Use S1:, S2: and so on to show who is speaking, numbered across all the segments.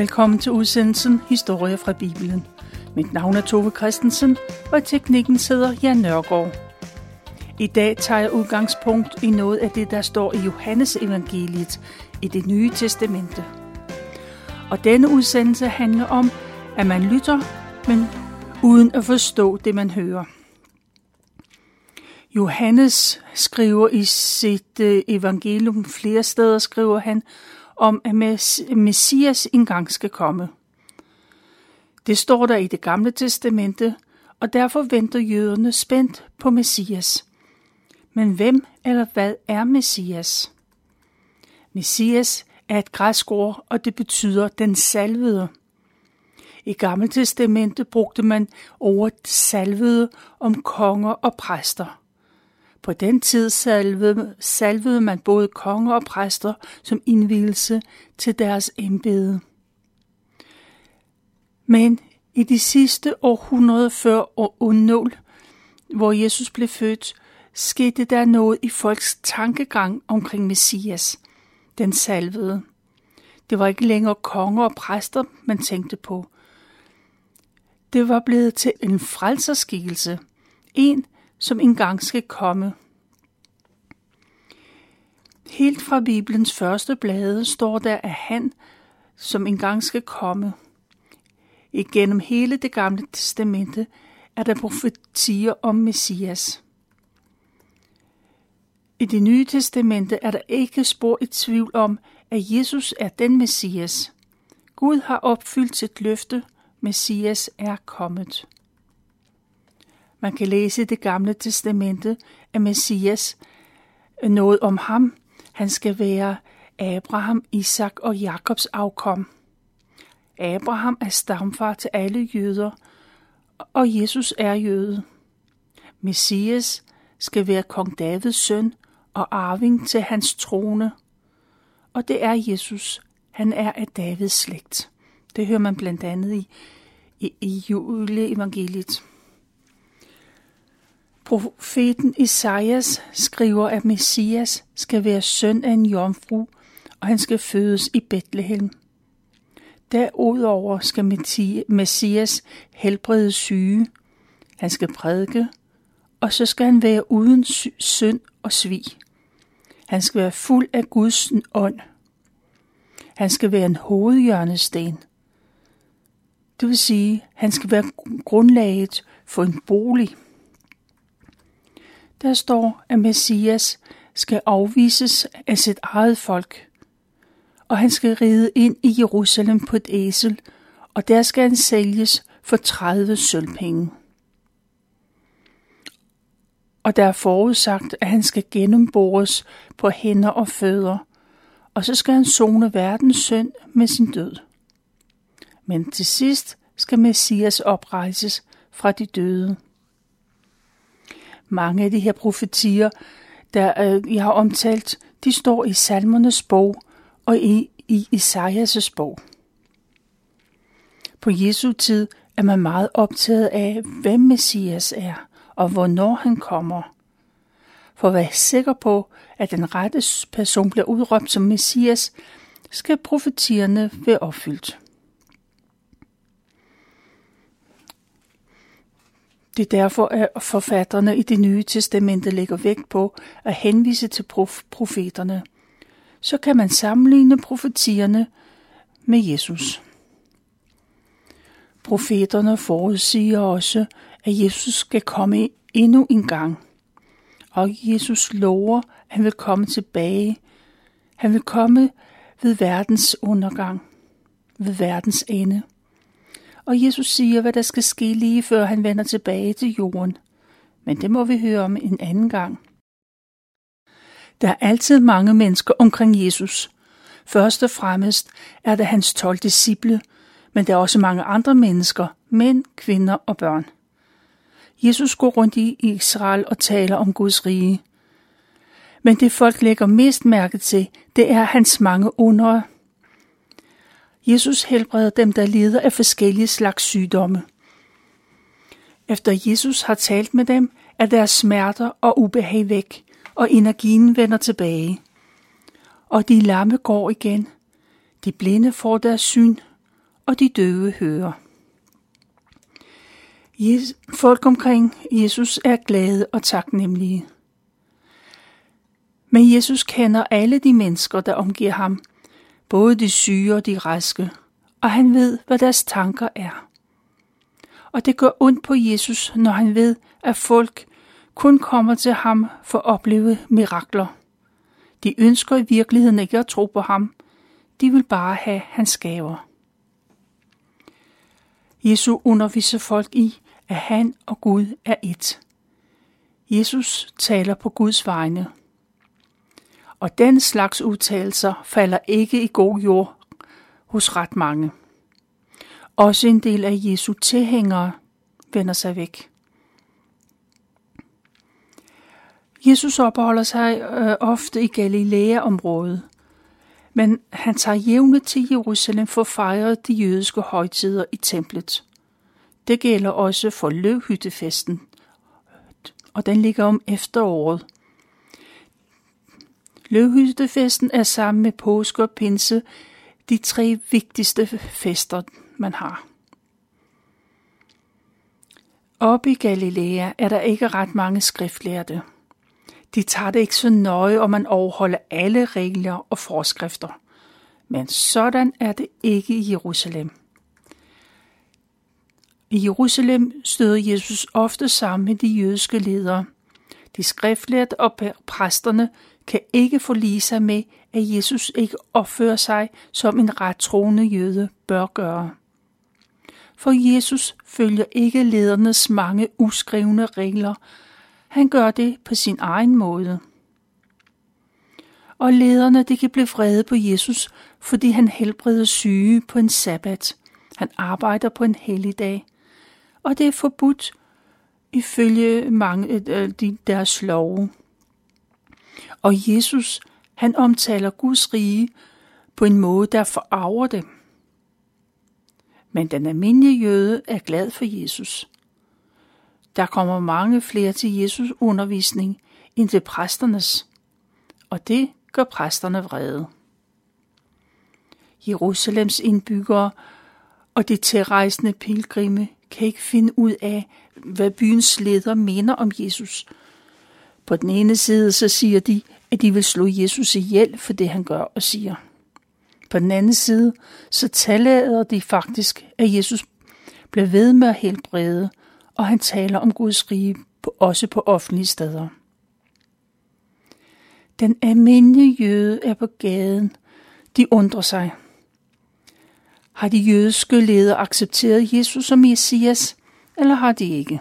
S1: Velkommen til udsendelsen Historie fra Bibelen. Mit navn er Tove Christensen, og i teknikken sidder Jan Nørgaard. I dag tager jeg udgangspunkt i noget af det, der står i Johannes evangeliet i det nye testamente. Og denne udsendelse handler om, at man lytter, men uden at forstå det, man hører. Johannes skriver i sit øh, evangelium flere steder, skriver han, om at Messias engang skal komme. Det står der i det gamle testamente, og derfor venter jøderne spændt på Messias. Men hvem eller hvad er Messias? Messias er et græsk ord, og det betyder den salvede. I Gamle Testamente brugte man ordet salvede om konger og præster. På den tid salvede, salvede man både konger og præster som indvielse til deres embede. Men i de sidste århundrede før år 0, hvor Jesus blev født, skete der noget i folks tankegang omkring Messias, den salvede. Det var ikke længere konger og præster, man tænkte på. Det var blevet til en frelserskikkelse, en, som engang skal komme. Helt fra Bibelens første blade står der, at han, som engang skal komme. Igennem hele det gamle testamente er der profetier om Messias. I det nye testamente er der ikke spor i tvivl om, at Jesus er den Messias. Gud har opfyldt sit løfte, Messias er kommet. Man kan læse i det gamle testamente, at Messias noget om ham. Han skal være Abraham, Isak og Jakobs afkom. Abraham er stamfar til alle jøder, og Jesus er jøde. Messias skal være kong Davids søn og arving til hans trone. Og det er Jesus. Han er af Davids slægt. Det hører man blandt andet i, i, i juleevangeliet. Profeten Isaias skriver, at Messias skal være søn af en jomfru, og han skal fødes i Bethlehem. Derudover skal Messias helbrede syge, han skal prædike, og så skal han være uden synd og svig. Han skal være fuld af Guds ånd. Han skal være en hovedhjørnesten. Det vil sige, han skal være grundlaget for en bolig. Der står, at Messias skal afvises af sit eget folk, og han skal ride ind i Jerusalem på et æsel, og der skal han sælges for 30 sølvpenge. Og der er forudsagt, at han skal gennembores på hænder og fødder, og så skal han zone verdens synd med sin død. Men til sidst skal Messias oprejses fra de døde. Mange af de her profetier, der øh, jeg har omtalt, de står i salmernes bog og i, i Isaias' bog. På Jesu tid er man meget optaget af, hvem Messias er og hvornår han kommer. For at være sikker på, at den rette person bliver udråbt som Messias, skal profetierne være opfyldt. Det er derfor, at forfatterne i det nye testamente lægger vægt på at henvise til prof- profeterne. Så kan man sammenligne profetierne med Jesus. Profeterne forudsiger også, at Jesus skal komme endnu en gang. Og Jesus lover, at han vil komme tilbage. Han vil komme ved verdens undergang, ved verdens ende og Jesus siger, hvad der skal ske lige før han vender tilbage til jorden. Men det må vi høre om en anden gang. Der er altid mange mennesker omkring Jesus. Først og fremmest er det hans 12 disciple, men der er også mange andre mennesker, mænd, kvinder og børn. Jesus går rundt i Israel og taler om Guds rige. Men det folk lægger mest mærke til, det er hans mange under. Jesus helbreder dem, der lider af forskellige slags sygdomme. Efter Jesus har talt med dem, er deres smerter og ubehag væk, og energien vender tilbage. Og de lamme går igen. De blinde får deres syn, og de døve hører. Folk omkring Jesus er glade og taknemmelige. Men Jesus kender alle de mennesker, der omgiver ham, både de syge og de raske, og han ved, hvad deres tanker er. Og det gør ondt på Jesus, når han ved, at folk kun kommer til ham for at opleve mirakler. De ønsker i virkeligheden ikke at tro på ham. De vil bare have hans gaver. Jesus underviser folk i, at han og Gud er et. Jesus taler på Guds vegne. Og den slags udtalelser falder ikke i god jord hos ret mange. Også en del af Jesu tilhængere vender sig væk. Jesus opholder sig øh, ofte i Galilea-området, men han tager jævne til Jerusalem for at fejre de jødiske højtider i templet. Det gælder også for løvhyttefesten, og den ligger om efteråret. Løvhyttefesten er sammen med påske og pinse de tre vigtigste fester, man har. Oppe i Galilea er der ikke ret mange skriftlærte. De tager det ikke så nøje, om man overholder alle regler og forskrifter. Men sådan er det ikke i Jerusalem. I Jerusalem støder Jesus ofte sammen med de jødiske ledere. De skriftlærte og præsterne kan ikke forlige sig med, at Jesus ikke opfører sig, som en ret troende jøde bør gøre. For Jesus følger ikke ledernes mange uskrevne regler. Han gør det på sin egen måde. Og lederne de kan blive vrede på Jesus, fordi han helbreder syge på en sabbat. Han arbejder på en helligdag og det er forbudt ifølge mange af øh, deres love. Og Jesus, han omtaler Guds rige på en måde, der forarver dem. Men den almindelige jøde er glad for Jesus. Der kommer mange flere til Jesus undervisning end til præsternes, og det gør præsterne vrede. Jerusalems indbyggere og de tilrejsende pilgrimme kan ikke finde ud af, hvad byens ledere mener om Jesus. På den ene side så siger de, at de vil slå Jesus ihjel for det, han gør og siger. På den anden side så taler de faktisk, at Jesus bliver ved med at helbrede, og han taler om Guds rige på, også på offentlige steder. Den almindelige jøde er på gaden. De undrer sig. Har de jødiske ledere accepteret Jesus som Messias, eller har de ikke?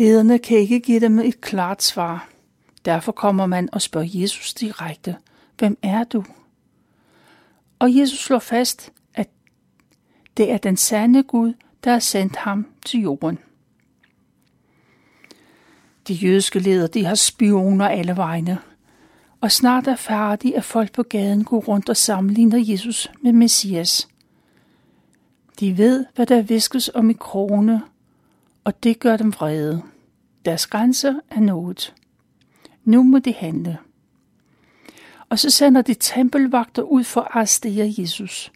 S1: Lederne kan ikke give dem et klart svar. Derfor kommer man og spørger Jesus direkte, hvem er du? Og Jesus slår fast, at det er den sande Gud, der har sendt ham til jorden. De jødiske ledere, de har spioner alle vegne, og snart er færdig, at folk på gaden går rundt og sammenligner Jesus med Messias. De ved, hvad der viskes om i krone, og det gør dem vrede. Deres grænser er nået. Nu må de handle. Og så sender de tempelvagter ud for at arrestere Jesus.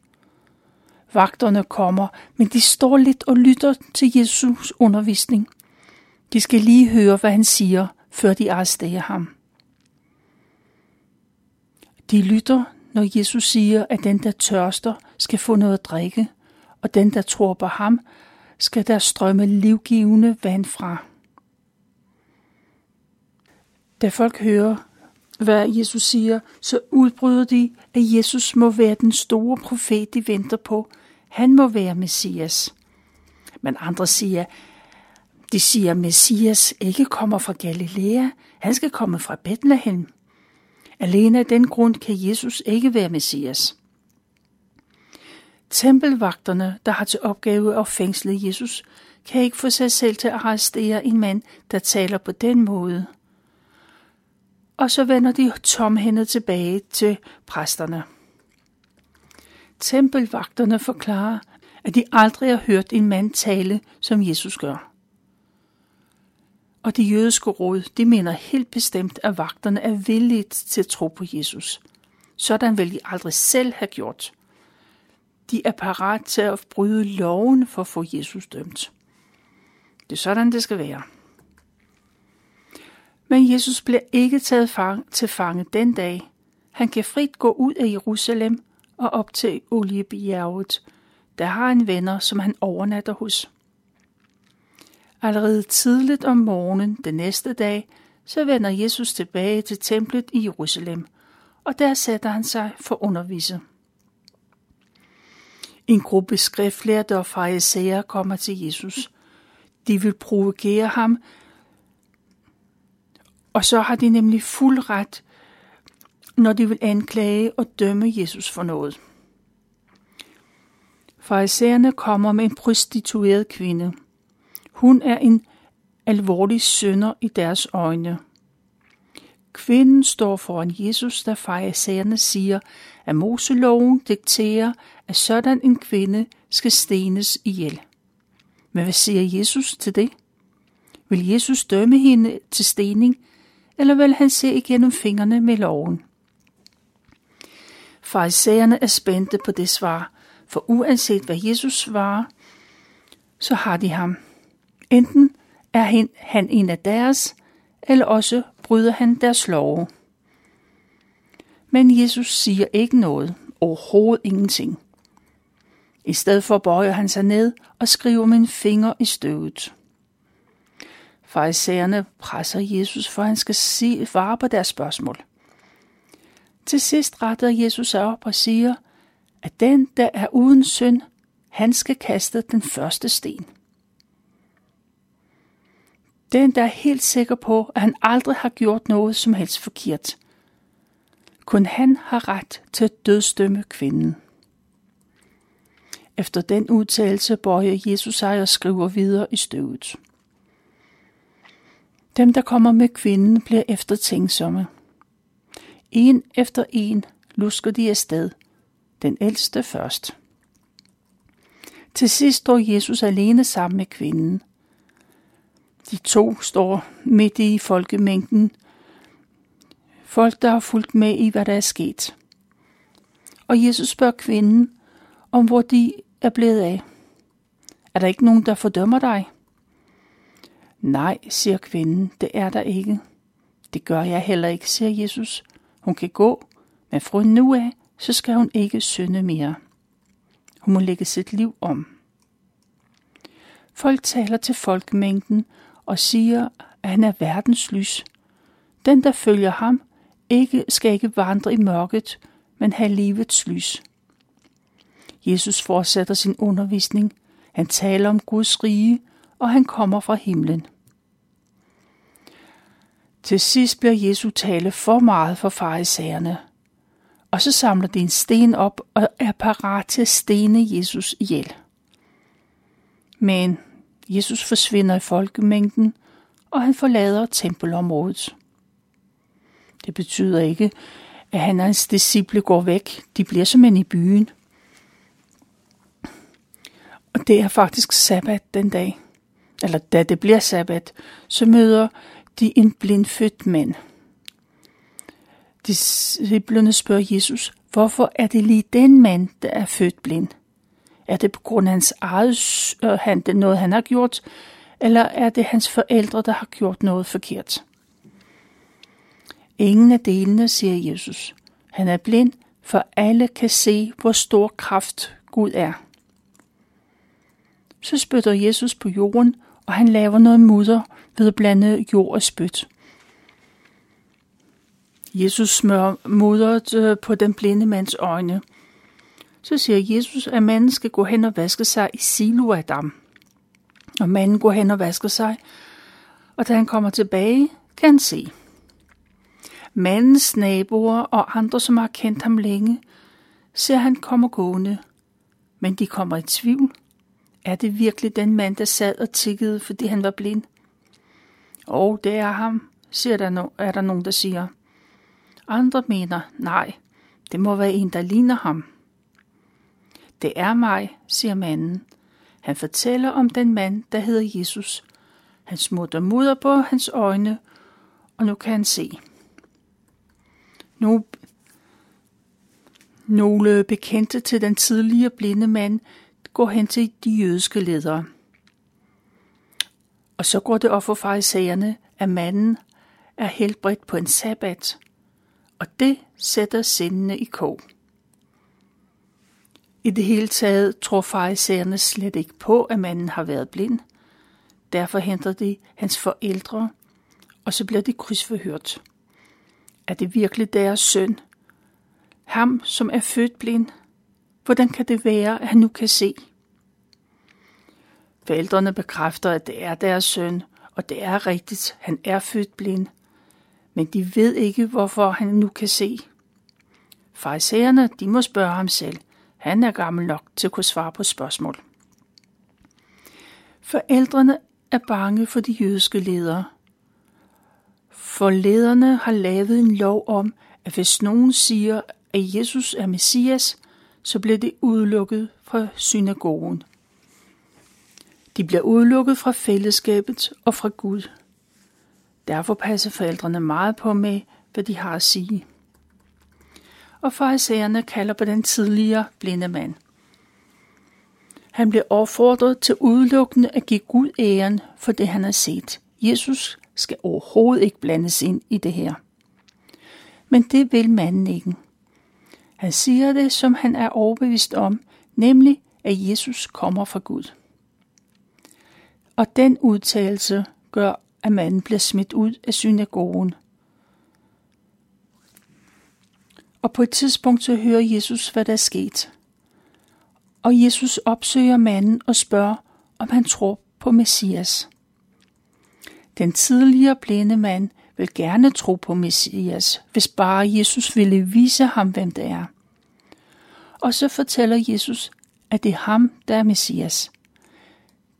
S1: Vagterne kommer, men de står lidt og lytter til Jesus undervisning. De skal lige høre, hvad han siger, før de arresterer ham. De lytter, når Jesus siger, at den, der tørster, skal få noget at drikke, og den, der tror på ham, skal der strømme livgivende vand fra. Da folk hører, hvad Jesus siger, så udbryder de, at Jesus må være den store profet, de venter på. Han må være Messias. Men andre siger, de siger, at Messias ikke kommer fra Galilea, han skal komme fra Bethlehem. Alene af den grund kan Jesus ikke være Messias. Tempelvagterne, der har til opgave at fængsle Jesus, kan ikke få sig selv til at arrestere en mand, der taler på den måde. Og så vender de tomhændet tilbage til præsterne. Tempelvagterne forklarer, at de aldrig har hørt en mand tale, som Jesus gør og de jødiske råd, de mener helt bestemt, at vagterne er villige til at tro på Jesus. Sådan vil de aldrig selv have gjort. De er parat til at bryde loven for at få Jesus dømt. Det er sådan, det skal være. Men Jesus bliver ikke taget fang, til fange den dag. Han kan frit gå ud af Jerusalem og op til Oliebjerget. Der har han venner, som han overnatter hos. Allerede tidligt om morgenen den næste dag, så vender Jesus tilbage til templet i Jerusalem, og der sætter han sig for undervise. En gruppe skriftlærte og farisæere kommer til Jesus. De vil provokere ham, og så har de nemlig fuld ret, når de vil anklage og dømme Jesus for noget. Farisæerne kommer med en prostitueret kvinde. Hun er en alvorlig synder i deres øjne. Kvinden står foran Jesus, da farisæerne siger, at Moseloven dikterer, at sådan en kvinde skal stenes ihjel. Men hvad siger Jesus til det? Vil Jesus dømme hende til stening, eller vil han se igennem fingrene med loven? Farisæerne er spændte på det svar, for uanset hvad Jesus svarer, så har de ham. Enten er han en af deres, eller også bryder han deres love. Men Jesus siger ikke noget, overhovedet ingenting. I stedet for bøjer han sig ned og skriver med en finger i støvet. Farisæerne presser Jesus, for han skal svare på deres spørgsmål. Til sidst retter Jesus sig op og siger, at den, der er uden synd, han skal kaste den første sten. Den, der er helt sikker på, at han aldrig har gjort noget som helst forkert. Kun han har ret til at dødstømme kvinden. Efter den udtalelse bøjer Jesus sig og skriver videre i støvet. Dem, der kommer med kvinden, bliver eftertænksomme. En efter en lusker de afsted, den ældste først. Til sidst står Jesus alene sammen med kvinden. De to står midt i folkemængden. Folk, der har fulgt med i, hvad der er sket. Og Jesus spørger kvinden, om hvor de er blevet af. Er der ikke nogen, der fordømmer dig? Nej, siger kvinden, det er der ikke. Det gør jeg heller ikke, siger Jesus. Hun kan gå, men fra nu af, så skal hun ikke synde mere. Hun må lægge sit liv om. Folk taler til folkemængden og siger, at han er verdens lys. Den, der følger ham, ikke skal ikke vandre i mørket, men have livets lys. Jesus fortsætter sin undervisning. Han taler om Guds rige, og han kommer fra himlen. Til sidst bliver Jesu tale for meget for farisæerne, og så samler de en sten op og er parat til at stene Jesus ihjel. Men Jesus forsvinder i folkemængden, og han forlader tempelområdet. Det betyder ikke, at han og hans disciple går væk. De bliver som i byen. Og det er faktisk sabbat den dag. Eller da det bliver sabbat, så møder de en blindfødt mand. Disciplerne spørger Jesus, hvorfor er det lige den mand, der er født blind? Er det på grund af hans eget øh, han, det noget, han har gjort, eller er det hans forældre, der har gjort noget forkert? Ingen af delene, siger Jesus. Han er blind, for alle kan se, hvor stor kraft Gud er. Så spytter Jesus på jorden, og han laver noget mudder ved at blande jord og spyt. Jesus smører mudderet øh, på den blinde mands øjne. Så siger Jesus, at manden skal gå hen og vaske sig i Siloadam. Og manden går hen og vasker sig, og da han kommer tilbage, kan han se. Mandens naboer og andre, som har kendt ham længe, ser han kommer gående, men de kommer i tvivl. Er det virkelig den mand, der sad og tikkede, fordi han var blind? Og det er ham, siger der no- er der nogen, der siger. Andre mener, nej, det må være en, der ligner ham. Det er mig, siger manden. Han fortæller om den mand, der hedder Jesus. Han smutter mudder på hans øjne, og nu kan han se. Nu, Nogle bekendte til den tidligere blinde mand går hen til de jødiske ledere. Og så går det op for farisæerne, at manden er helbredt på en sabbat, og det sætter sindene i kog. I det hele taget tror farisæerne slet ikke på, at manden har været blind. Derfor henter de hans forældre, og så bliver de krydsforhørt. Er det virkelig deres søn? Ham, som er født blind? Hvordan kan det være, at han nu kan se? Forældrene bekræfter, at det er deres søn, og det er rigtigt, han er født blind. Men de ved ikke, hvorfor han nu kan se. Farisæerne, de må spørge ham selv. Han er gammel nok til at kunne svare på spørgsmål. Forældrene er bange for de jødiske ledere. For lederne har lavet en lov om, at hvis nogen siger, at Jesus er Messias, så bliver det udelukket fra synagogen. De bliver udelukket fra fællesskabet og fra Gud. Derfor passer forældrene meget på med, hvad de har at sige. Og farisæerne kalder på den tidligere blinde mand. Han blev opfordret til udelukkende at give Gud æren for det, han har set. Jesus skal overhovedet ikke blandes ind i det her. Men det vil manden ikke. Han siger det, som han er overbevist om, nemlig at Jesus kommer fra Gud. Og den udtalelse gør, at manden bliver smidt ud af synagogen. Og på et tidspunkt så hører Jesus, hvad der er sket. Og Jesus opsøger manden og spørger, om han tror på Messias. Den tidligere blinde mand vil gerne tro på Messias, hvis bare Jesus ville vise ham, hvem det er. Og så fortæller Jesus, at det er ham, der er Messias.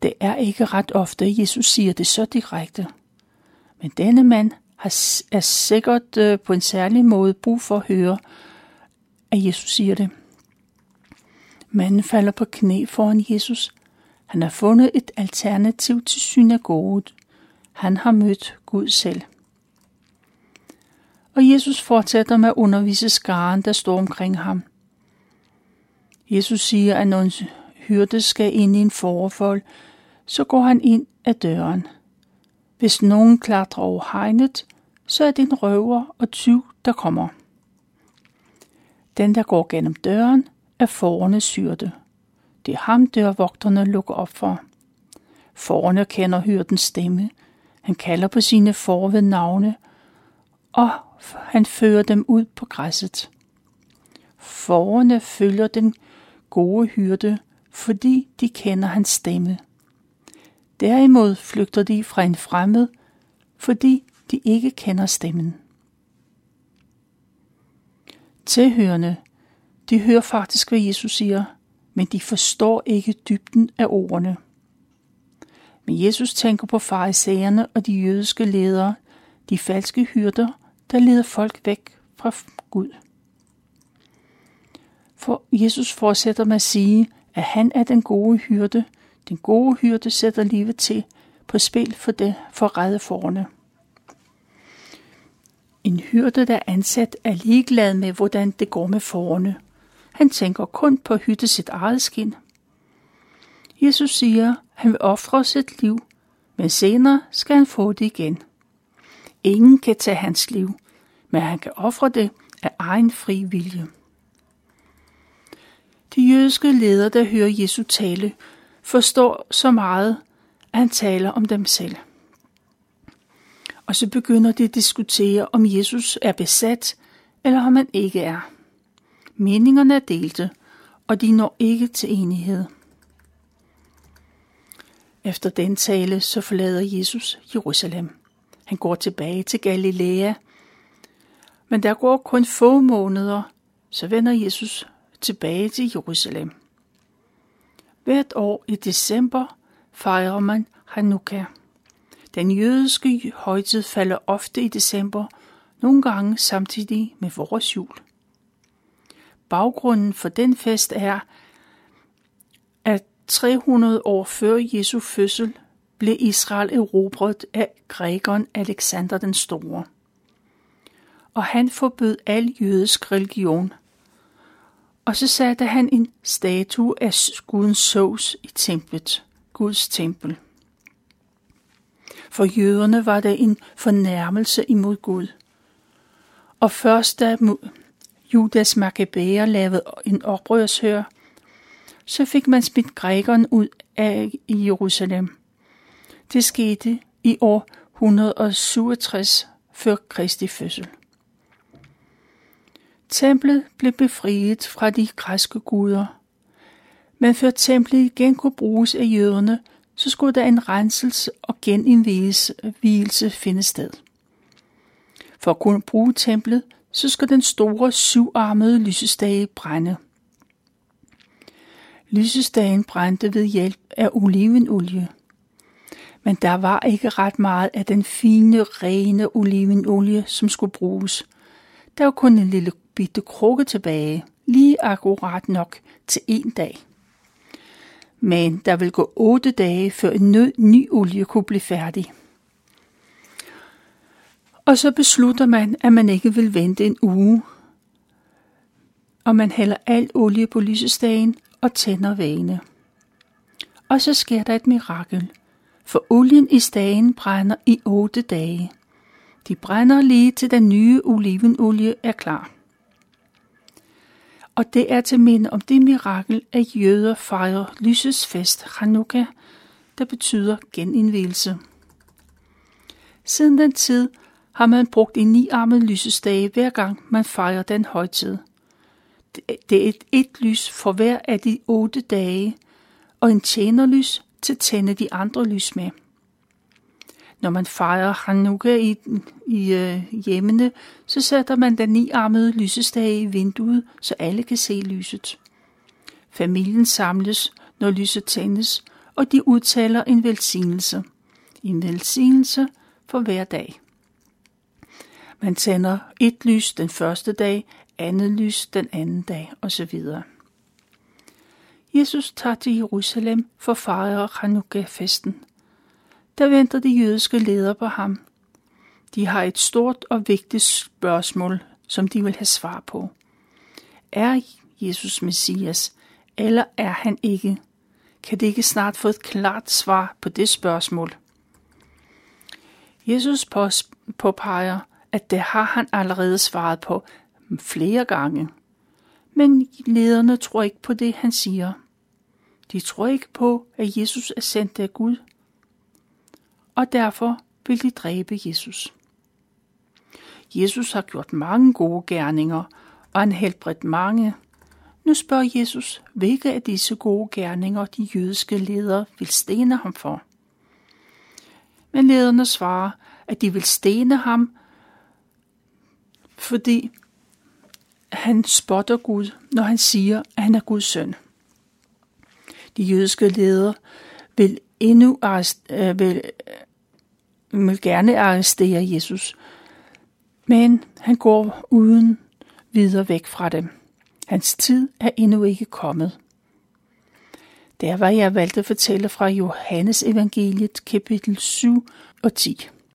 S1: Det er ikke ret ofte, at Jesus siger det så direkte. Men denne mand har, er sikkert øh, på en særlig måde brug for at høre, at Jesus siger det. Manden falder på knæ foran Jesus. Han har fundet et alternativ til synagoget. Han har mødt Gud selv. Og Jesus fortsætter med at undervise skaren, der står omkring ham. Jesus siger, at når en hyrde skal ind i en forfold, så går han ind ad døren. Hvis nogen klatrer over hegnet, så er det en røver og tyv, der kommer. Den, der går gennem døren, er forerne syrte. Det er ham, dørvogterne lukker op for. Forerne kender hyrdens stemme. Han kalder på sine får ved navne, og han fører dem ud på græsset. Forerne følger den gode hyrde, fordi de kender hans stemme. Derimod flygter de fra en fremmed, fordi de ikke kender stemmen. Tilhørende, de hører faktisk, hvad Jesus siger, men de forstår ikke dybden af ordene. Men Jesus tænker på farisæerne og de jødiske ledere, de falske hyrder, der leder folk væk fra Gud. For Jesus fortsætter med at sige, at han er den gode hyrde. Den gode hyrde sætter livet til på spil for det for redde forne. En hyrde, der er ansat, er ligeglad med, hvordan det går med forne. Han tænker kun på at hytte sit eget skin. Jesus siger, at han vil ofre sit liv, men senere skal han få det igen. Ingen kan tage hans liv, men han kan ofre det af egen fri vilje. De jødiske ledere, der hører Jesu tale, forstår så meget, at han taler om dem selv. Og så begynder de at diskutere, om Jesus er besat, eller om han ikke er. Meningerne er delte, og de når ikke til enighed. Efter den tale, så forlader Jesus Jerusalem. Han går tilbage til Galilea, men der går kun få måneder, så vender Jesus tilbage til Jerusalem. Hvert år i december fejrer man Hanukkah. Den jødiske højtid falder ofte i december, nogle gange samtidig med vores jul. Baggrunden for den fest er, at 300 år før Jesu fødsel blev Israel erobret af grækeren Alexander den Store. Og han forbød al jødisk religion – og så satte han en statue af guden Zeus i templet, Guds tempel. For jøderne var det en fornærmelse imod Gud. Og først da Judas Maccabæer lavede en oprørshør, så fik man smidt grækeren ud af Jerusalem. Det skete i år 167 før Kristi fødsel. Templet blev befriet fra de græske guder. Men før templet igen kunne bruges af jøderne, så skulle der en renselse og genindvielse finde sted. For at kunne bruge templet, så skal den store syvarmede lysestage brænde. Lysestagen brændte ved hjælp af olivenolie. Men der var ikke ret meget af den fine, rene olivenolie, som skulle bruges. Der var kun en lille bitte krukke tilbage, lige akkurat nok til en dag. Men der vil gå otte dage, før en ny olie kunne blive færdig. Og så beslutter man, at man ikke vil vente en uge. Og man hælder al olie på lysestagen og tænder vægene. Og så sker der et mirakel, for olien i stagen brænder i otte dage. De brænder lige til den nye olivenolie er klar. Og det er til minde om det mirakel, at jøder fejrer lysets fest Hanukkah, der betyder genindvielse. Siden den tid har man brugt en niarmet lysestage hver gang man fejrer den højtid. Det er et, et lys for hver af de otte dage, og en tjenerlys til at tænde de andre lys med. Når man fejrer Hanukkah i, i øh, hjemmene, så sætter man den niarmede lysestage i vinduet, så alle kan se lyset. Familien samles, når lyset tændes, og de udtaler en velsignelse. En velsignelse for hver dag. Man tænder et lys den første dag, andet lys den anden dag osv. Jesus tager til Jerusalem for at fejre Hanukkah-festen. Der venter de jødiske ledere på ham. De har et stort og vigtigt spørgsmål, som de vil have svar på. Er Jesus Messias, eller er han ikke? Kan de ikke snart få et klart svar på det spørgsmål? Jesus påpeger, at det har han allerede svaret på flere gange. Men lederne tror ikke på det, han siger. De tror ikke på, at Jesus er sendt af Gud. Og derfor vil de dræbe Jesus. Jesus har gjort mange gode gerninger, og han helbredt mange. Nu spørger Jesus, hvilke af disse gode gerninger de jødiske ledere vil stene ham for. Men lederne svarer, at de vil stene ham, fordi han spotter Gud, når han siger, at han er Guds søn. De jødiske ledere vil endnu øh, vil, øh, vil gerne arrestere Jesus, men han går uden videre væk fra dem. Hans tid er endnu ikke kommet. Der var jeg valgt at fortælle fra Johannes evangeliet kapitel 7 og 10.